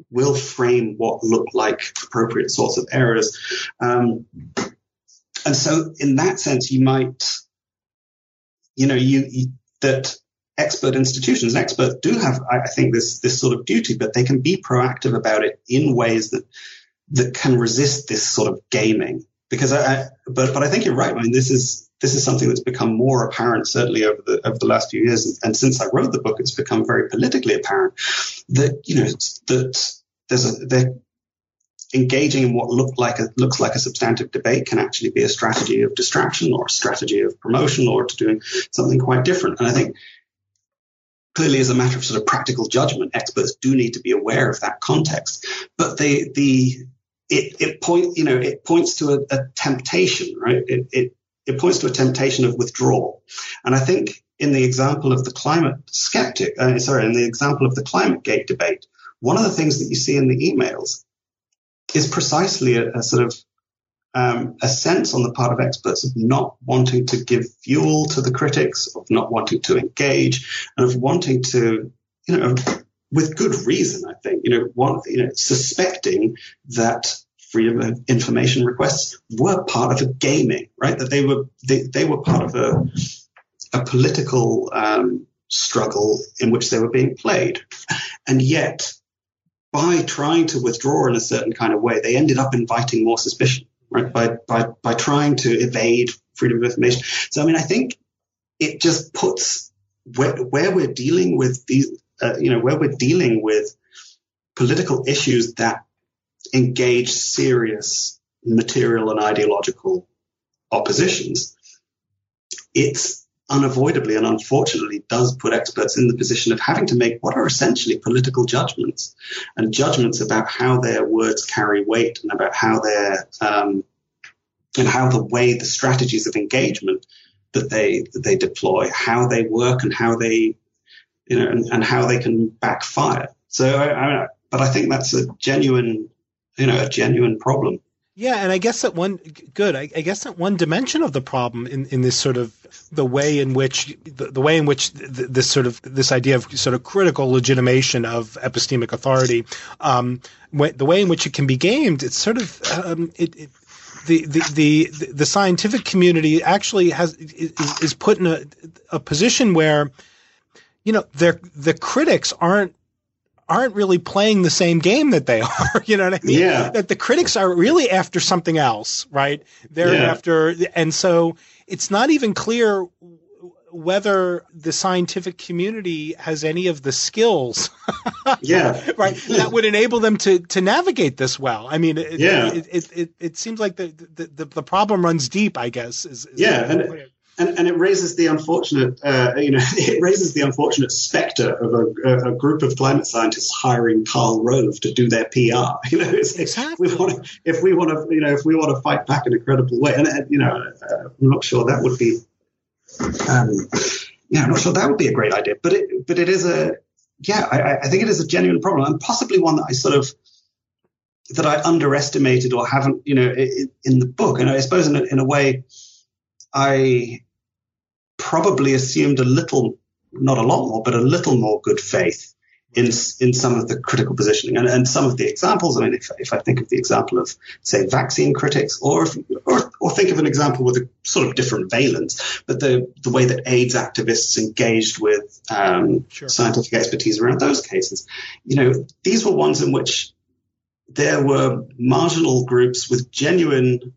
will frame what look like appropriate sorts of errors. Um, and so, in that sense, you might, you know, you, you that expert institutions experts do have, I think, this this sort of duty, but they can be proactive about it in ways that that can resist this sort of gaming. Because I, I but but I think you're right. I mean, this is this is something that's become more apparent certainly over the over the last few years, and since I wrote the book, it's become very politically apparent that you know that there's a they're engaging in what look like a, looks like a substantive debate can actually be a strategy of distraction or a strategy of promotion or to doing something quite different. And I think clearly as a matter of sort of practical judgment, experts do need to be aware of that context. But the the it, it point you know it points to a, a temptation, right? It, it it points to a temptation of withdrawal. And I think in the example of the climate skeptic, uh, sorry, in the example of the climate gate debate, one of the things that you see in the emails is precisely a, a sort of um, a sense on the part of experts of not wanting to give fuel to the critics, of not wanting to engage, and of wanting to, you know, with good reason, I think, you know, one, you know, suspecting that freedom of information requests were part of a gaming, right? That they were they, they were part of a a political um, struggle in which they were being played, and yet by trying to withdraw in a certain kind of way, they ended up inviting more suspicion, right? By by by trying to evade freedom of information. So I mean, I think it just puts where, where we're dealing with these, uh, you know, where we're dealing with political issues that engage serious material and ideological oppositions, it's unavoidably and unfortunately does put experts in the position of having to make what are essentially political judgments and judgments about how their words carry weight and about how their um, and how the way the strategies of engagement that they that they deploy, how they work, and how they you know and, and how they can backfire. So, I, I, but I think that's a genuine you know a genuine problem. Yeah, and I guess that one good. I, I, guess that one dimension of the problem in, in this sort of the way in which the, the way in which this sort of this idea of sort of critical legitimation of epistemic authority, um, the way in which it can be gamed, it's sort of um, it, it the, the, the, the scientific community actually has is, is put in a, a position where, you know, their the critics aren't aren't really playing the same game that they are. You know what I mean? Yeah. That the critics are really after something else, right? They're yeah. after, and so it's not even clear whether the scientific community has any of the skills, yeah, right, that would enable them to to navigate this well. I mean, it, yeah, it, it, it, it seems like the, the, the the problem runs deep. I guess is, is yeah, and, and it raises the unfortunate, uh, you know, it raises the unfortunate specter of a, a, group of climate scientists hiring Karl Rove to do their PR. You know, exactly. we want to, if we want to, you know, if we want to fight back in a credible way, and you know, uh, I'm not sure that would be um, yeah, I'm not sure that would be a great idea, but it, but it is a, yeah, I, I think it is a genuine problem and possibly one that I sort of, that I underestimated or haven't, you know, in, in the book. And I suppose in a, in a way, I probably assumed a little, not a lot more, but a little more good faith in in some of the critical positioning and, and some of the examples. I mean, if, if I think of the example of say vaccine critics, or if, or or think of an example with a sort of different valence, but the the way that AIDS activists engaged with um, sure. scientific expertise around those cases, you know, these were ones in which there were marginal groups with genuine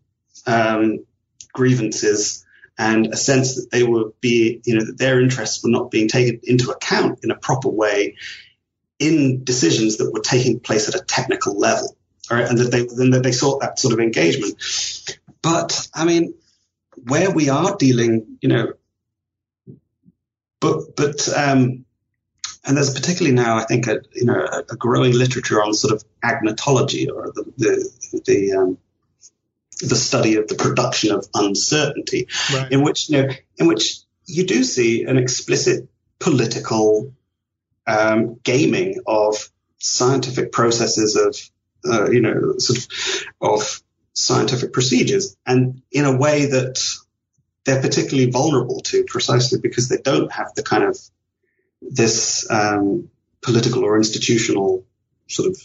um, grievances and a sense that they were be, you know, that their interests were not being taken into account in a proper way in decisions that were taking place at a technical level, right? and that they then that they sought that sort of engagement. But I mean, where we are dealing, you know, but but um, and there's particularly now, I think, a you know a, a growing literature on sort of agnotology or the the the, um, the study of the production of uncertainty, right. in which you know in which you do see an explicit political um, gaming of scientific processes of, uh, you know, sort of, of scientific procedures, and in a way that they're particularly vulnerable to, precisely because they don't have the kind of this um, political or institutional sort of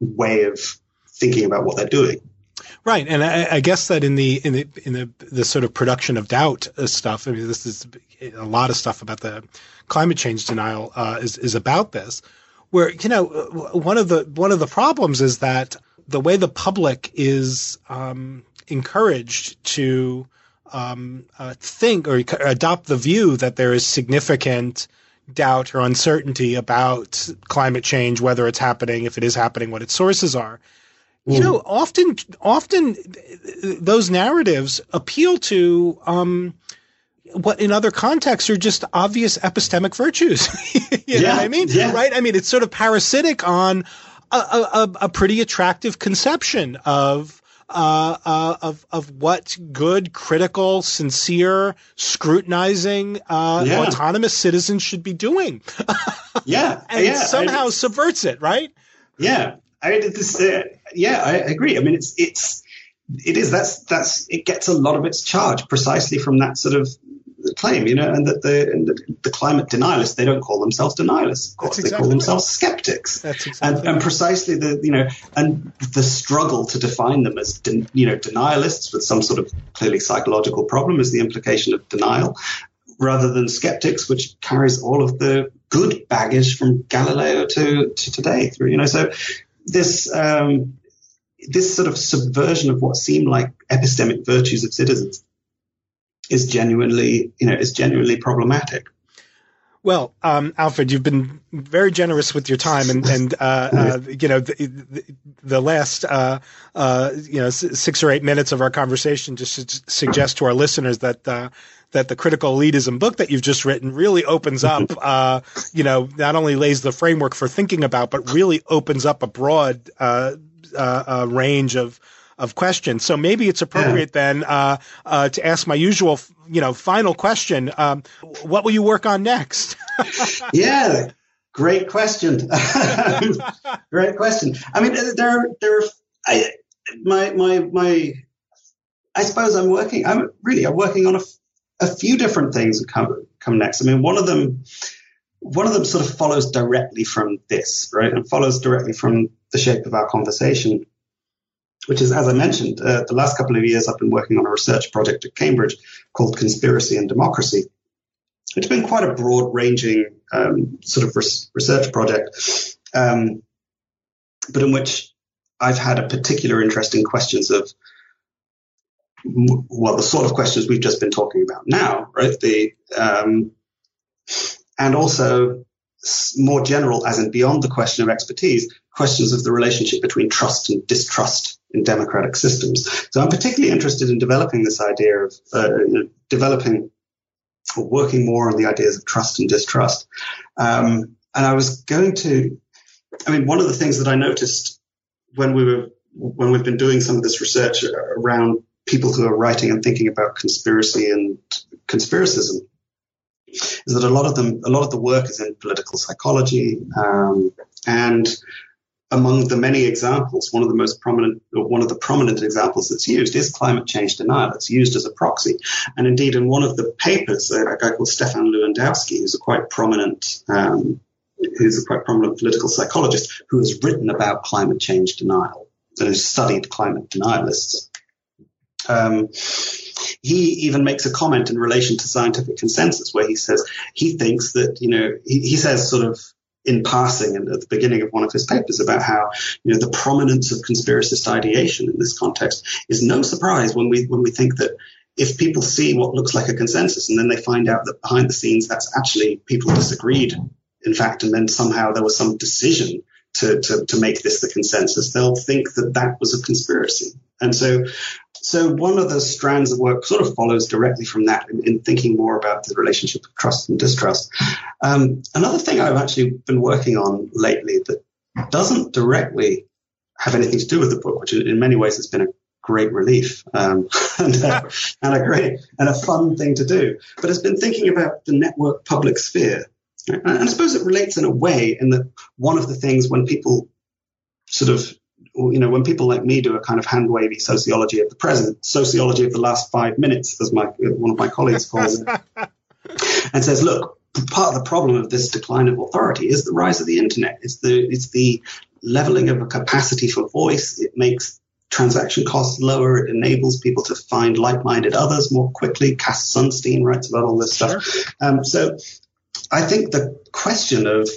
way of thinking about what they're doing. Right, and I, I, guess that in the in the in the the sort of production of doubt uh, stuff, I mean, this is a lot of stuff about the climate change denial uh, is is about this, where you know one of the one of the problems is that the way the public is um, encouraged to um, uh, think or adopt the view that there is significant doubt or uncertainty about climate change, whether it's happening, if it is happening, what its sources are you know, often, often those narratives appeal to um, what in other contexts are just obvious epistemic virtues. you yeah, know what I mean? Yeah. Right? I mean, it's sort of parasitic on a, a, a pretty attractive conception of. Uh, uh, of of what good, critical, sincere, scrutinizing, uh, yeah. autonomous citizens should be doing. yeah, and yeah, somehow I, subverts it, right? Yeah, I this, uh, yeah, I agree. I mean, it's it's it is that's that's it gets a lot of its charge precisely from that sort of claim, you know, and that the and the, the, climate denialists they don't call themselves denialists, of course, exactly they call themselves skeptics, That's exactly and, and precisely the you know and the struggle to define them as de, you know denialists with some sort of clearly psychological problem is the implication of denial, rather than skeptics, which carries all of the good baggage from Galileo to, to today. Through you know, so this um, this sort of subversion of what seem like epistemic virtues of citizens is genuinely, you know, is genuinely problematic. Well, um, Alfred, you've been very generous with your time, and, and uh, uh, you know the, the, the last uh, uh you know six or eight minutes of our conversation just suggest to our listeners that uh, that the critical elitism book that you've just written really opens up, uh, you know, not only lays the framework for thinking about, but really opens up a broad range of of questions. So maybe it's appropriate yeah. then uh, uh, to ask my usual, you know, final question. Um, what will you work on next? yeah, great question. great question. I mean, there, there. I, my, my, my. I suppose I'm working. I'm really. I'm working on a, a few different things come come next. I mean, one of them. One of them sort of follows directly from this, right? And follows directly from the shape of our conversation which is, as I mentioned, uh, the last couple of years I've been working on a research project at Cambridge called Conspiracy and Democracy. It's been quite a broad ranging um, sort of res- research project, um, but in which I've had a particular interest in questions of, well, the sort of questions we've just been talking about now, right? The, um, and also more general, as in beyond the question of expertise, questions of the relationship between trust and distrust in democratic systems. So I'm particularly interested in developing this idea of uh, developing or working more on the ideas of trust and distrust. Um, and I was going to, I mean, one of the things that I noticed when we were when we've been doing some of this research around people who are writing and thinking about conspiracy and conspiracism is that a lot of them, a lot of the work is in political psychology, um, and among the many examples, one of the most prominent, one of the prominent examples that's used is climate change denial. It's used as a proxy. And indeed, in one of the papers, a guy called Stephan Lewandowsky, who's a quite prominent, um, who's a quite prominent political psychologist who has written about climate change denial and has studied climate denialists. Um, he even makes a comment in relation to scientific consensus where he says he thinks that, you know, he, he says sort of in passing and at the beginning of one of his papers about how you know the prominence of conspiracist ideation in this context is no surprise when we when we think that if people see what looks like a consensus and then they find out that behind the scenes that's actually people disagreed in fact and then somehow there was some decision to, to, to make this the consensus they'll think that that was a conspiracy and so so one of the strands of work sort of follows directly from that in, in thinking more about the relationship of trust and distrust. Um, another thing I've actually been working on lately that doesn't directly have anything to do with the book, which in many ways has been a great relief um, and, a, and, a, great and a fun thing to do. But has been thinking about the network public sphere. And I suppose it relates in a way in that one of the things when people sort of you know, when people like me do a kind of hand wavy sociology of the present, sociology of the last five minutes, as my one of my colleagues calls it, and says, look, part of the problem of this decline of authority is the rise of the internet. It's the it's the leveling of a capacity for voice. It makes transaction costs lower. It enables people to find like-minded others more quickly. Cass Sunstein writes about all this stuff. Sure. Um, so I think the question of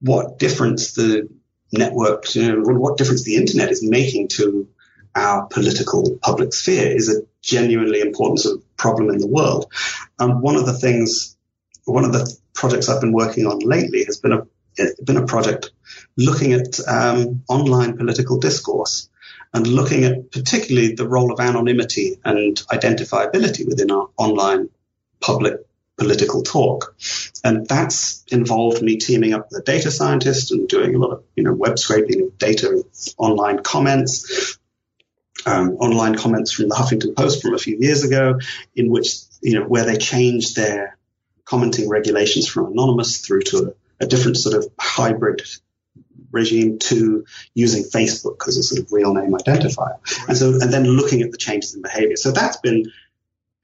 what difference the network, you know, what difference the internet is making to our political public sphere is a genuinely important sort of problem in the world. And one of the things, one of the projects I've been working on lately has been a been a project looking at um, online political discourse and looking at particularly the role of anonymity and identifiability within our online public political talk. And that's involved me teaming up with a data scientist and doing a lot of, you know, web scraping of data, online comments, um, online comments from the Huffington Post from a few years ago, in which, you know, where they changed their commenting regulations from anonymous through to a, a different sort of hybrid regime to using Facebook as a sort of real name identifier. And so, and then looking at the changes in behavior. So that's been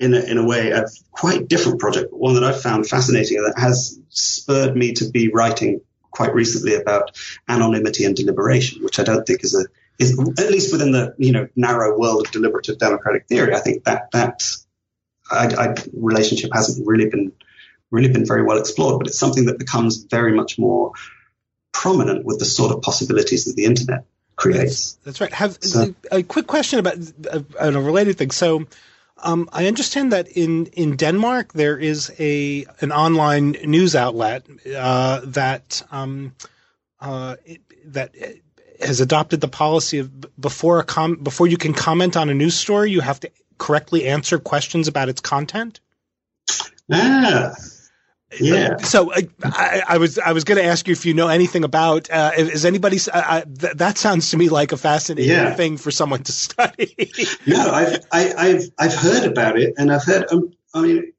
in a, in a way, a quite different project, but one that I've found fascinating and that has spurred me to be writing quite recently about anonymity and deliberation, which I don't think is a is at least within the you know narrow world of deliberative democratic theory. I think that that I, I, relationship hasn't really been really been very well explored, but it's something that becomes very much more prominent with the sort of possibilities that the internet creates. That's, that's right. Have so, a, quick question about uh, a, a related thing. So, um, I understand that in, in Denmark there is a an online news outlet uh, that um, uh, that has adopted the policy of before a com- before you can comment on a news story, you have to correctly answer questions about its content. Ah, yeah. So uh, I, I, was I was going to ask you if you know anything about uh, is anybody uh, th- that sounds to me like a fascinating yeah. thing for someone to study. no, I've I, have i i have heard about it, and I've heard. Um, I mean,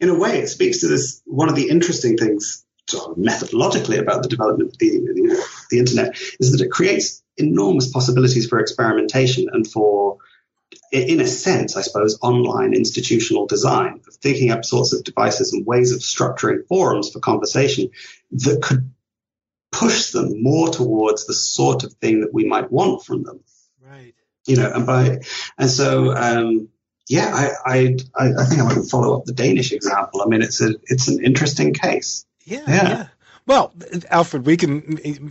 in a way, it speaks to this one of the interesting things sort of methodologically about the development of the, the, the internet is that it creates enormous possibilities for experimentation and for in a sense, I suppose, online institutional design of thinking up sorts of devices and ways of structuring forums for conversation that could push them more towards the sort of thing that we might want from them. Right. You know, and by and so um, yeah, I, I I think I might follow up the Danish example. I mean, it's a it's an interesting case. Yeah, yeah. yeah. Well, Alfred, we can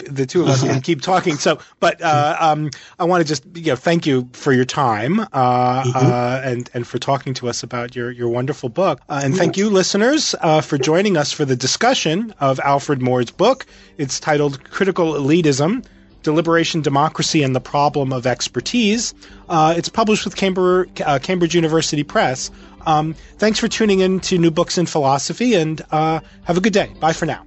the two of us can keep talking. So, but uh, um, I want to just you know thank you for your time uh, mm-hmm. uh, and and for talking to us about your your wonderful book. Uh, and thank you, listeners, uh, for joining us for the discussion of Alfred Moore's book. It's titled "Critical Elitism." Deliberation, Democracy, and the Problem of Expertise. Uh, it's published with Cambridge, Cambridge University Press. Um, thanks for tuning in to New Books in Philosophy, and have a good day. Bye for now.